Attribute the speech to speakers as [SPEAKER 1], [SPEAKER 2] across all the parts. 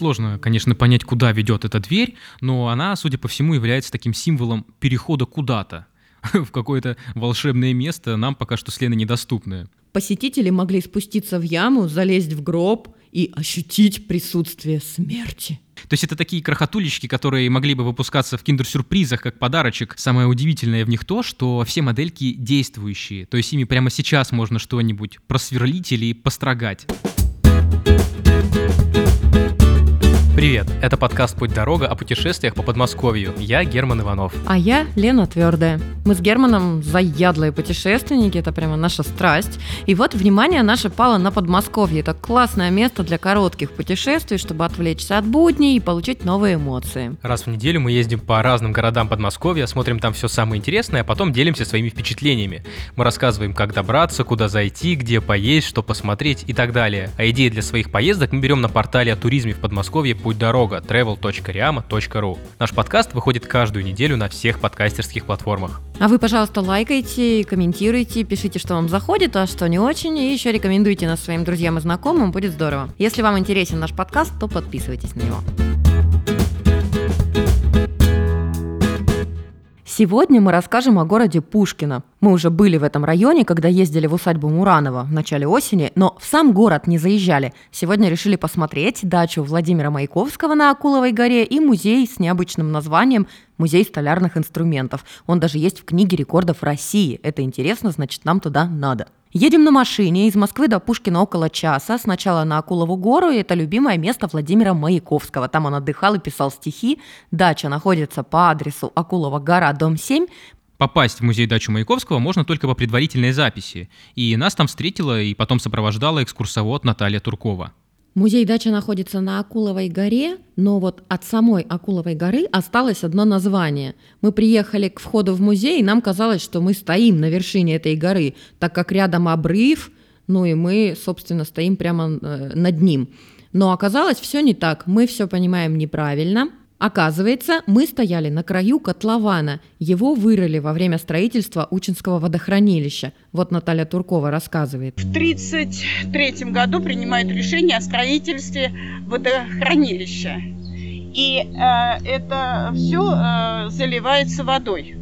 [SPEAKER 1] Сложно, конечно, понять, куда ведет эта дверь, но она, судя по всему, является таким символом перехода куда-то в какое-то волшебное место, нам пока что с Леной недоступное.
[SPEAKER 2] Посетители могли спуститься в яму, залезть в гроб и ощутить присутствие смерти.
[SPEAKER 1] То есть это такие крохотулечки, которые могли бы выпускаться в киндер-сюрпризах как подарочек. Самое удивительное в них то, что все модельки действующие. То есть ими прямо сейчас можно что-нибудь просверлить или построгать. Привет, это подкаст «Путь дорога» о путешествиях по Подмосковью. Я Герман Иванов.
[SPEAKER 2] А я Лена Твердая. Мы с Германом заядлые путешественники, это прямо наша страсть. И вот внимание наше пало на Подмосковье. Это классное место для коротких путешествий, чтобы отвлечься от будней и получить новые эмоции.
[SPEAKER 1] Раз в неделю мы ездим по разным городам Подмосковья, смотрим там все самое интересное, а потом делимся своими впечатлениями. Мы рассказываем, как добраться, куда зайти, где поесть, что посмотреть и так далее. А идеи для своих поездок мы берем на портале о туризме в Подмосковье «Путь дорога» travel.riama.ru. Наш подкаст выходит каждую неделю на всех подкастерских платформах.
[SPEAKER 2] А вы, пожалуйста, лайкайте, комментируйте, пишите, что вам заходит, а что не очень, и еще рекомендуйте нас своим друзьям и знакомым, будет здорово. Если вам интересен наш подкаст, то подписывайтесь на него. Сегодня мы расскажем о городе Пушкино. Мы уже были в этом районе, когда ездили в усадьбу Муранова в начале осени, но в сам город не заезжали. Сегодня решили посмотреть дачу Владимира Маяковского на Акуловой горе и музей с необычным названием «Музей столярных инструментов». Он даже есть в книге рекордов России. Это интересно, значит, нам туда надо. Едем на машине из Москвы до Пушкина около часа. Сначала на Акулову гору, и это любимое место Владимира Маяковского. Там он отдыхал и писал стихи. Дача находится по адресу Акулова гора, дом 7.
[SPEAKER 1] Попасть в музей-дачу Маяковского можно только по предварительной записи. И нас там встретила и потом сопровождала экскурсовод Наталья Туркова.
[SPEAKER 2] Музей дача находится на Акуловой горе, но вот от самой Акуловой горы осталось одно название. Мы приехали к входу в музей, и нам казалось, что мы стоим на вершине этой горы, так как рядом обрыв, ну и мы, собственно, стоим прямо э, над ним. Но оказалось все не так, мы все понимаем неправильно – Оказывается, мы стояли на краю котлована. Его вырыли во время строительства Учинского водохранилища. Вот Наталья Туркова рассказывает.
[SPEAKER 3] В 1933 году принимают решение о строительстве водохранилища. И э, это все э, заливается водой.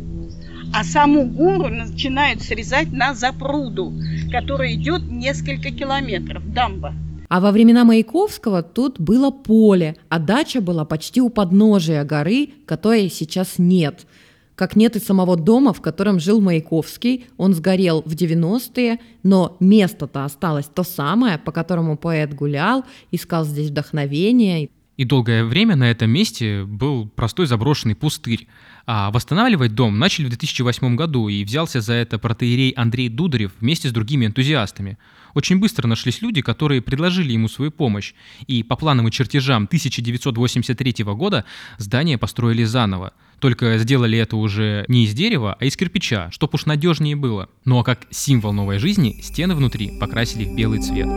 [SPEAKER 3] А саму гору начинают срезать на запруду, которая идет несколько километров, дамба.
[SPEAKER 2] А во времена Маяковского тут было поле, а дача была почти у подножия горы, которой сейчас нет. Как нет и самого дома, в котором жил Маяковский. Он сгорел в 90-е, но место-то осталось то самое, по которому поэт гулял, искал здесь вдохновение.
[SPEAKER 1] И долгое время на этом месте был простой заброшенный пустырь. А восстанавливать дом начали в 2008 году, и взялся за это протеерей Андрей Дударев вместе с другими энтузиастами. Очень быстро нашлись люди, которые предложили ему свою помощь, и по планам и чертежам 1983 года здание построили заново. Только сделали это уже не из дерева, а из кирпича, чтоб уж надежнее было. Ну а как символ новой жизни, стены внутри покрасили в белый цвет.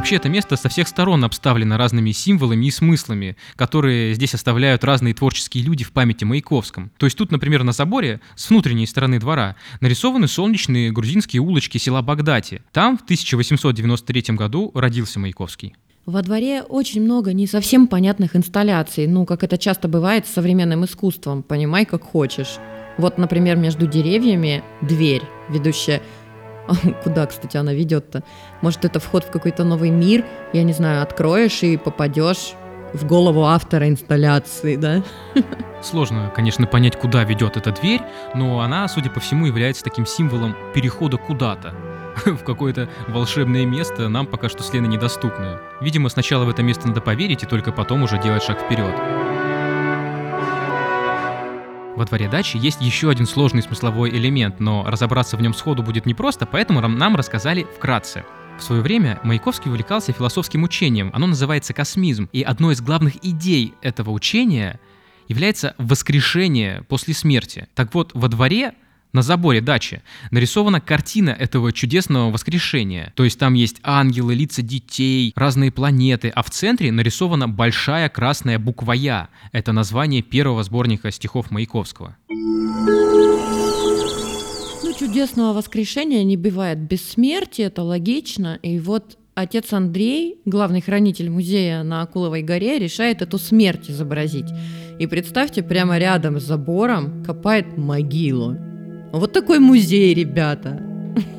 [SPEAKER 1] Вообще это место со всех сторон обставлено разными символами и смыслами, которые здесь оставляют разные творческие люди в памяти Маяковском. То есть тут, например, на заборе с внутренней стороны двора нарисованы солнечные грузинские улочки села Багдати. Там в 1893 году родился Маяковский.
[SPEAKER 2] Во дворе очень много не совсем понятных инсталляций, ну, как это часто бывает с современным искусством, понимай, как хочешь. Вот, например, между деревьями дверь, ведущая Куда, кстати, она ведет-то? Может, это вход в какой-то новый мир? Я не знаю, откроешь и попадешь в голову автора инсталляции, да?
[SPEAKER 1] Сложно, конечно, понять, куда ведет эта дверь, но она, судя по всему, является таким символом перехода куда-то в какое-то волшебное место, нам пока что с Леной недоступное. Видимо, сначала в это место надо поверить и только потом уже делать шаг вперед. Во дворе дачи есть еще один сложный смысловой элемент, но разобраться в нем сходу будет непросто, поэтому нам рассказали вкратце. В свое время Маяковский увлекался философским учением, оно называется космизм, и одной из главных идей этого учения является воскрешение после смерти. Так вот, во дворе на заборе дачи нарисована картина этого чудесного воскрешения. То есть там есть ангелы, лица детей, разные планеты, а в центре нарисована большая красная буква «Я». Это название первого сборника стихов Маяковского.
[SPEAKER 2] Ну, чудесного воскрешения не бывает без смерти, это логично. И вот отец Андрей, главный хранитель музея на Акуловой горе, решает эту смерть изобразить. И представьте, прямо рядом с забором копает могилу. Вот такой музей, ребята.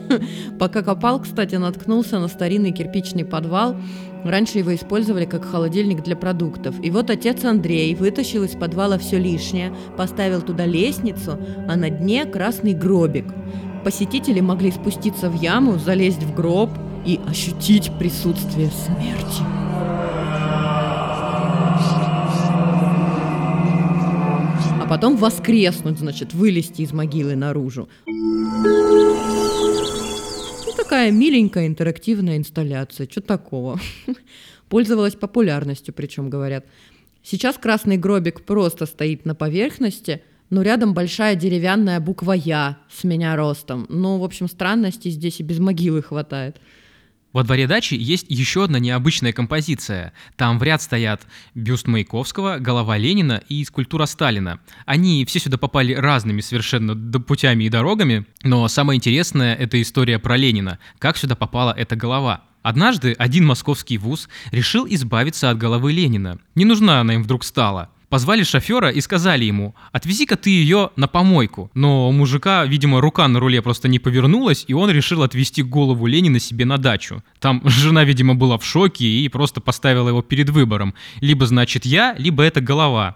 [SPEAKER 2] Пока копал, кстати, наткнулся на старинный кирпичный подвал. Раньше его использовали как холодильник для продуктов. И вот отец Андрей вытащил из подвала все лишнее, поставил туда лестницу, а на дне красный гробик. Посетители могли спуститься в яму, залезть в гроб и ощутить присутствие смерти. Потом воскреснуть, значит, вылезти из могилы наружу. Ну, такая миленькая интерактивная инсталляция. Что такого? Пользовалась популярностью, причем говорят. Сейчас красный гробик просто стоит на поверхности – но рядом большая деревянная буква «Я» с меня ростом. Ну, в общем, странностей здесь и без могилы хватает.
[SPEAKER 1] Во дворе дачи есть еще одна необычная композиция. Там в ряд стоят бюст Маяковского, голова Ленина и скульптура Сталина. Они все сюда попали разными совершенно путями и дорогами, но самое интересное — это история про Ленина. Как сюда попала эта голова? Однажды один московский вуз решил избавиться от головы Ленина. Не нужна она им вдруг стала — Позвали шофера и сказали ему, отвези-ка ты ее на помойку. Но у мужика, видимо, рука на руле просто не повернулась, и он решил отвезти голову Ленина себе на дачу. Там жена, видимо, была в шоке и просто поставила его перед выбором. Либо, значит, я, либо это голова.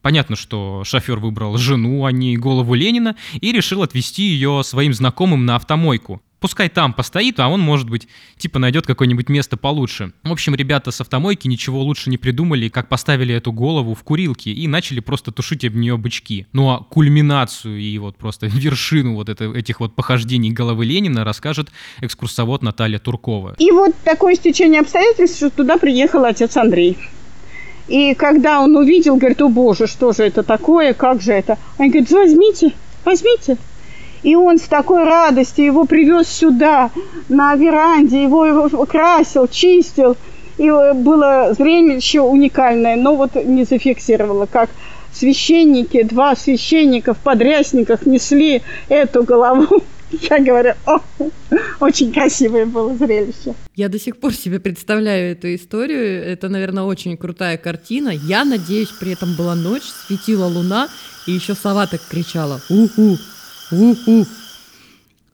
[SPEAKER 1] Понятно, что шофер выбрал жену, а не голову Ленина, и решил отвезти ее своим знакомым на автомойку. Пускай там постоит, а он, может быть, типа найдет какое-нибудь место получше. В общем, ребята с автомойки ничего лучше не придумали, как поставили эту голову в курилке и начали просто тушить об нее бычки. Ну а кульминацию и вот просто вершину вот это, этих вот похождений головы Ленина расскажет экскурсовод Наталья Туркова.
[SPEAKER 3] И вот такое стечение обстоятельств, что туда приехал отец Андрей. И когда он увидел, говорит, о боже, что же это такое, как же это? Он говорит, возьмите, возьмите. И он с такой радостью его привез сюда, на веранде, его, его красил, чистил. И было зрелище уникальное, но вот не зафиксировало, как священники, два священника в подрясниках несли эту голову. Я говорю, о, очень красивое было зрелище.
[SPEAKER 2] Я до сих пор себе представляю эту историю. Это, наверное, очень крутая картина. Я надеюсь, при этом была ночь, светила луна, и еще сова так кричала. Уху, у-у.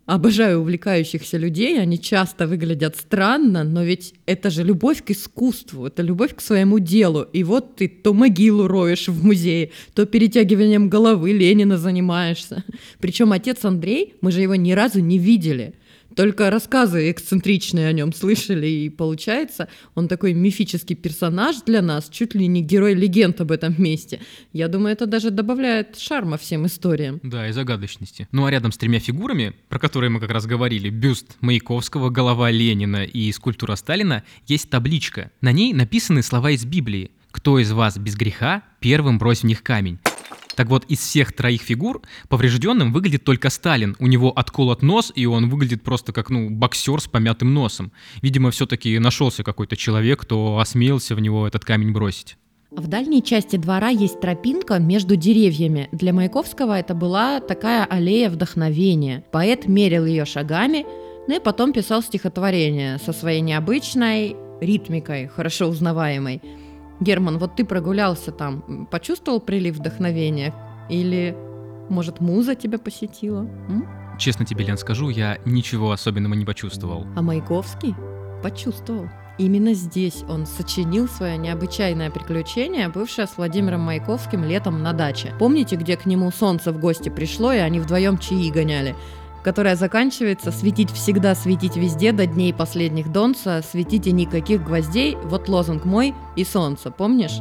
[SPEAKER 2] Обожаю увлекающихся людей, они часто выглядят странно, но ведь это же любовь к искусству, это любовь к своему делу. И вот ты то могилу роешь в музее, то перетягиванием головы Ленина занимаешься. Причем отец Андрей, мы же его ни разу не видели – только рассказы эксцентричные о нем слышали, и получается, он такой мифический персонаж для нас, чуть ли не герой легенд об этом месте. Я думаю, это даже добавляет шарма всем историям.
[SPEAKER 1] Да, и загадочности. Ну а рядом с тремя фигурами, про которые мы как раз говорили, бюст Маяковского, голова Ленина и скульптура Сталина, есть табличка. На ней написаны слова из Библии. «Кто из вас без греха, первым брось в них камень». Так вот, из всех троих фигур поврежденным выглядит только Сталин. У него отколот нос, и он выглядит просто как, ну, боксер с помятым носом. Видимо, все-таки нашелся какой-то человек, кто осмелился в него этот камень бросить.
[SPEAKER 2] В дальней части двора есть тропинка между деревьями. Для Маяковского это была такая аллея вдохновения. Поэт мерил ее шагами, ну и потом писал стихотворение со своей необычной ритмикой, хорошо узнаваемой. Герман, вот ты прогулялся там, почувствовал прилив вдохновения? Или, может, муза тебя посетила? М?
[SPEAKER 1] Честно тебе, Лен, скажу, я ничего особенного не почувствовал.
[SPEAKER 2] А Маяковский почувствовал. Именно здесь он сочинил свое необычайное приключение, бывшее с Владимиром Маяковским летом на даче. Помните, где к нему солнце в гости пришло, и они вдвоем чаи гоняли? Которая заканчивается «Светить всегда, светить везде, до дней последних Донца, светите никаких гвоздей, вот лозунг мой и солнце, помнишь?»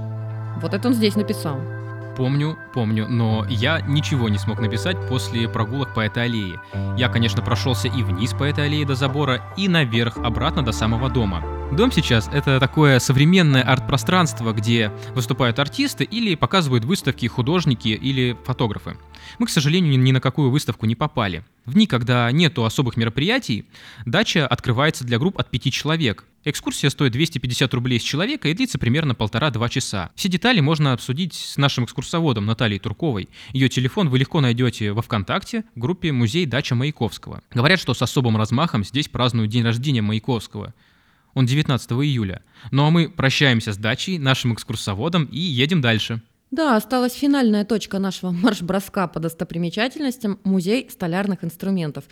[SPEAKER 2] Вот это он здесь написал.
[SPEAKER 1] Помню, помню, но я ничего не смог написать после прогулок по этой аллее. Я, конечно, прошелся и вниз по этой аллее до забора, и наверх, обратно до самого дома. Дом сейчас — это такое современное арт-пространство, где выступают артисты или показывают выставки художники или фотографы. Мы, к сожалению, ни на какую выставку не попали. В дни, когда нету особых мероприятий, дача открывается для групп от пяти человек. Экскурсия стоит 250 рублей с человека и длится примерно полтора-два часа. Все детали можно обсудить с нашим экскурсоводом Натальей Турковой. Ее телефон вы легко найдете во ВКонтакте в группе «Музей Дача Маяковского». Говорят, что с особым размахом здесь празднуют день рождения Маяковского. Он 19 июля. Ну а мы прощаемся с дачей, нашим экскурсоводом и едем дальше.
[SPEAKER 2] Да, осталась финальная точка нашего марш-броска по достопримечательностям – музей столярных инструментов.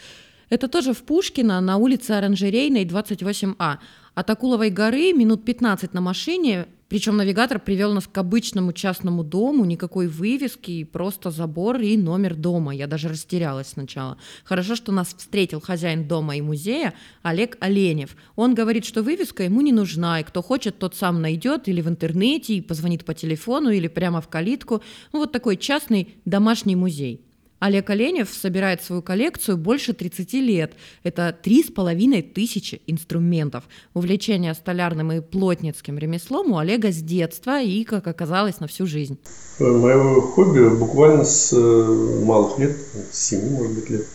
[SPEAKER 2] Это тоже в Пушкино на улице Оранжерейной, 28А. От Акуловой горы минут 15 на машине, причем навигатор привел нас к обычному частному дому, никакой вывески, просто забор и номер дома. Я даже растерялась сначала. Хорошо, что нас встретил хозяин дома и музея Олег Оленев. Он говорит, что вывеска ему не нужна, и кто хочет, тот сам найдет или в интернете, и позвонит по телефону, или прямо в калитку. Ну, вот такой частный домашний музей. Олег Оленев собирает свою коллекцию больше 30 лет. Это три с половиной тысячи инструментов. Увлечение столярным и плотницким ремеслом у Олега с детства и, как оказалось, на всю жизнь.
[SPEAKER 4] Мое хобби буквально с э, малых лет, с 7, может быть, лет.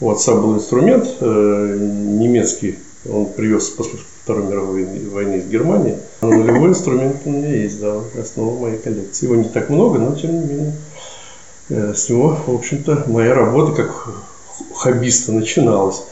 [SPEAKER 4] У отца был инструмент э, немецкий, он привез после Второй мировой войны из Германии. Нулевой инструмент у меня есть, да, основа моей коллекции. Его не так много, но тем не менее. Э, с него, в общем-то, моя работа как хоббиста начиналась.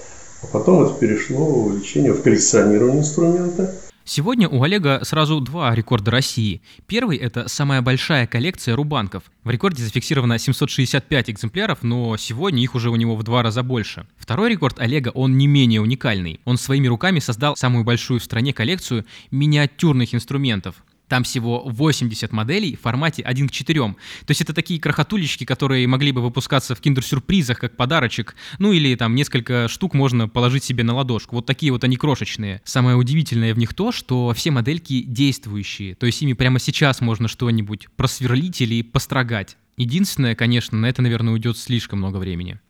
[SPEAKER 4] А потом это перешло в увлечение в коллекционирование инструмента.
[SPEAKER 1] Сегодня у Олега сразу два рекорда России. Первый – это самая большая коллекция рубанков. В рекорде зафиксировано 765 экземпляров, но сегодня их уже у него в два раза больше. Второй рекорд Олега, он не менее уникальный. Он своими руками создал самую большую в стране коллекцию миниатюрных инструментов. Там всего 80 моделей в формате 1 к 4. То есть это такие крохотулечки, которые могли бы выпускаться в киндер-сюрпризах как подарочек. Ну или там несколько штук можно положить себе на ладошку. Вот такие вот они крошечные. Самое удивительное в них то, что все модельки действующие. То есть ими прямо сейчас можно что-нибудь просверлить или построгать. Единственное, конечно, на это, наверное, уйдет слишком много времени.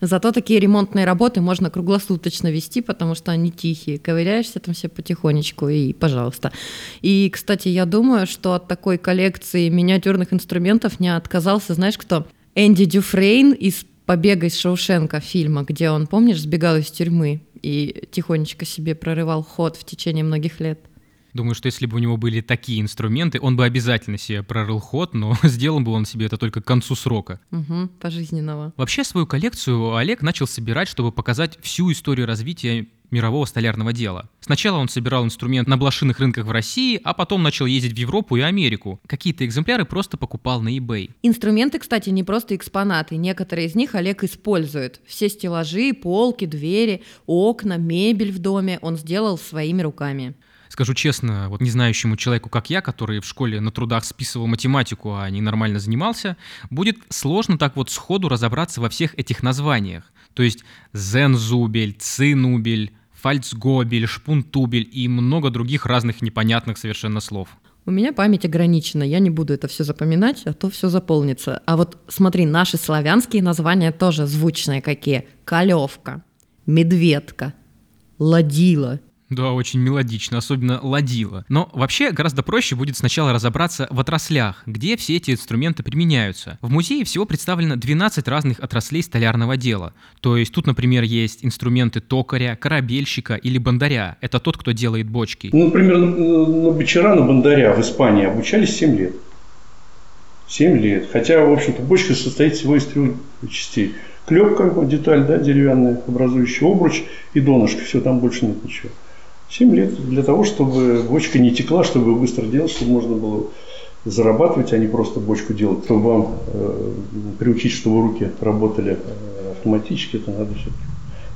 [SPEAKER 2] Зато такие ремонтные работы можно круглосуточно вести, потому что они тихие. Ковыряешься там все потихонечку и пожалуйста. И, кстати, я думаю, что от такой коллекции миниатюрных инструментов не отказался, знаешь кто? Энди Дюфрейн из «Побега из Шоушенка» фильма, где он, помнишь, сбегал из тюрьмы и тихонечко себе прорывал ход в течение многих лет.
[SPEAKER 1] Думаю, что если бы у него были такие инструменты, он бы обязательно себе прорыл ход, но сделал бы он себе это только к концу срока.
[SPEAKER 2] Угу, пожизненного.
[SPEAKER 1] Вообще свою коллекцию Олег начал собирать, чтобы показать всю историю развития мирового столярного дела. Сначала он собирал инструмент на блошиных рынках в России, а потом начал ездить в Европу и Америку. Какие-то экземпляры просто покупал на eBay.
[SPEAKER 2] Инструменты, кстати, не просто экспонаты. Некоторые из них Олег использует. Все стеллажи, полки, двери, окна, мебель в доме он сделал своими руками
[SPEAKER 1] скажу честно, вот не знающему человеку, как я, который в школе на трудах списывал математику, а не нормально занимался, будет сложно так вот сходу разобраться во всех этих названиях. То есть зензубель, цинубель, фальцгобель, шпунтубель и много других разных непонятных совершенно слов.
[SPEAKER 2] У меня память ограничена, я не буду это все запоминать, а то все заполнится. А вот смотри, наши славянские названия тоже звучные какие. Калевка, медведка, ладила,
[SPEAKER 1] да, очень мелодично, особенно ладила. Но вообще гораздо проще будет сначала разобраться в отраслях, где все эти инструменты применяются. В музее всего представлено 12 разных отраслей столярного дела. То есть тут, например, есть инструменты токаря, корабельщика или бандаря. Это тот, кто делает бочки.
[SPEAKER 4] Ну, например, на, на бочара, на бандаря в Испании обучались 7 лет. 7 лет. Хотя, в общем-то, бочка состоит всего из трех частей. Клепка, деталь, да, деревянная, образующая обруч и донышко. Все, там больше нет ничего. 7 лет для того, чтобы бочка не текла, чтобы быстро делать, чтобы можно было зарабатывать, а не просто бочку делать. Чтобы вам э, приучить, чтобы руки работали э, автоматически, это надо все-таки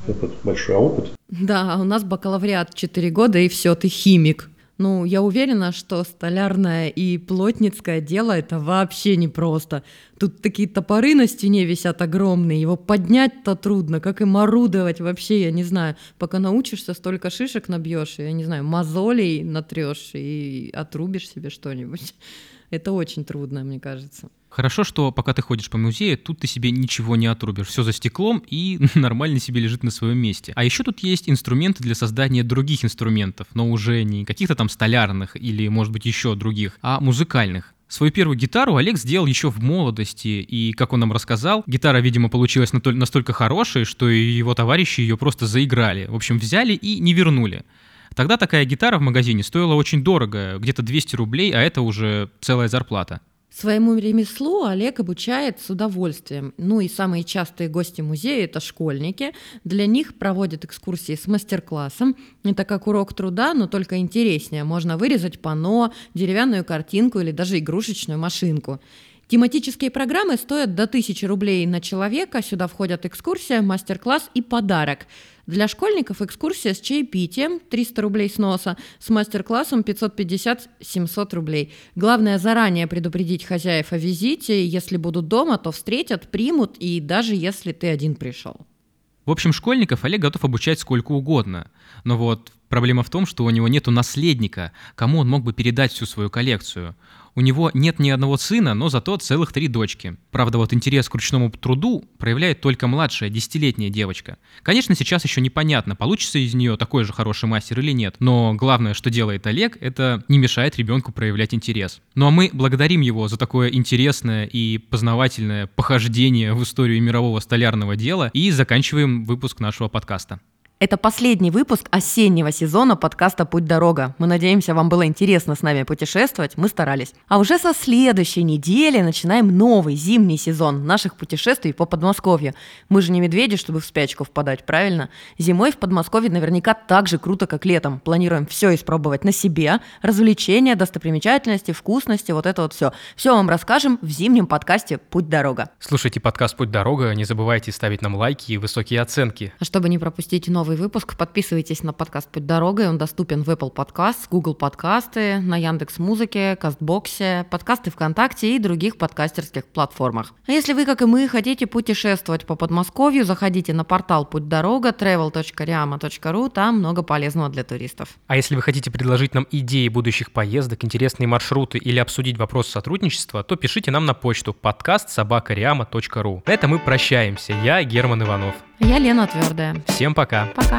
[SPEAKER 4] опыт, большой опыт.
[SPEAKER 2] Да, у нас бакалавриат 4 года, и все, ты химик. Ну, я уверена, что столярное и плотницкое дело это вообще непросто. Тут такие топоры на стене висят огромные, его поднять-то трудно, как им орудовать вообще, я не знаю. Пока научишься, столько шишек набьешь, я не знаю, мозолей натрешь и отрубишь себе что-нибудь. Это очень трудно, мне кажется.
[SPEAKER 1] Хорошо, что пока ты ходишь по музею, тут ты себе ничего не отрубишь. Все за стеклом и нормально себе лежит на своем месте. А еще тут есть инструменты для создания других инструментов, но уже не каких-то там столярных или, может быть, еще других, а музыкальных. Свою первую гитару Олег сделал еще в молодости, и, как он нам рассказал, гитара, видимо, получилась настолько хорошей, что его товарищи ее просто заиграли. В общем, взяли и не вернули. Тогда такая гитара в магазине стоила очень дорого, где-то 200 рублей, а это уже целая зарплата.
[SPEAKER 2] Своему ремеслу Олег обучает с удовольствием. Ну и самые частые гости музея – это школьники. Для них проводят экскурсии с мастер-классом. Это как урок труда, но только интереснее. Можно вырезать панно, деревянную картинку или даже игрушечную машинку. Тематические программы стоят до 1000 рублей на человека. Сюда входят экскурсия, мастер-класс и подарок. Для школьников экскурсия с чаепитием 300 рублей с носа, с мастер-классом 550-700 рублей. Главное заранее предупредить хозяев о визите. Если будут дома, то встретят, примут и даже если ты один пришел.
[SPEAKER 1] В общем, школьников Олег готов обучать сколько угодно. Но вот проблема в том, что у него нету наследника, кому он мог бы передать всю свою коллекцию. У него нет ни одного сына, но зато целых три дочки. Правда, вот интерес к ручному труду проявляет только младшая, десятилетняя девочка. Конечно, сейчас еще непонятно, получится из нее такой же хороший мастер или нет, но главное, что делает Олег, это не мешает ребенку проявлять интерес. Ну а мы благодарим его за такое интересное и познавательное похождение в историю мирового столярного дела и заканчиваем выпуск нашего подкаста.
[SPEAKER 2] Это последний выпуск осеннего сезона подкаста «Путь-дорога». Мы надеемся, вам было интересно с нами путешествовать, мы старались. А уже со следующей недели начинаем новый зимний сезон наших путешествий по Подмосковью. Мы же не медведи, чтобы в спячку впадать, правильно? Зимой в Подмосковье наверняка так же круто, как летом. Планируем все испробовать на себе. Развлечения, достопримечательности, вкусности, вот это вот все. Все вам расскажем в зимнем подкасте «Путь-дорога».
[SPEAKER 1] Слушайте подкаст «Путь-дорога», не забывайте ставить нам лайки и высокие оценки.
[SPEAKER 2] А чтобы не пропустить новый новый выпуск. Подписывайтесь на подкаст «Путь дорогой». Он доступен в Apple Podcast, Google подкасты, на Яндекс Музыке, Кастбоксе, подкасты ВКонтакте и других подкастерских платформах. А если вы, как и мы, хотите путешествовать по Подмосковью, заходите на портал «Путь дорога» travel.riama.ru, там много полезного для туристов.
[SPEAKER 1] А если вы хотите предложить нам идеи будущих поездок, интересные маршруты или обсудить вопрос сотрудничества, то пишите нам на почту подкаст собакариама.ру. На этом мы прощаемся. Я Герман Иванов.
[SPEAKER 2] Я Лена Твердая.
[SPEAKER 1] Всем пока.
[SPEAKER 2] Пока.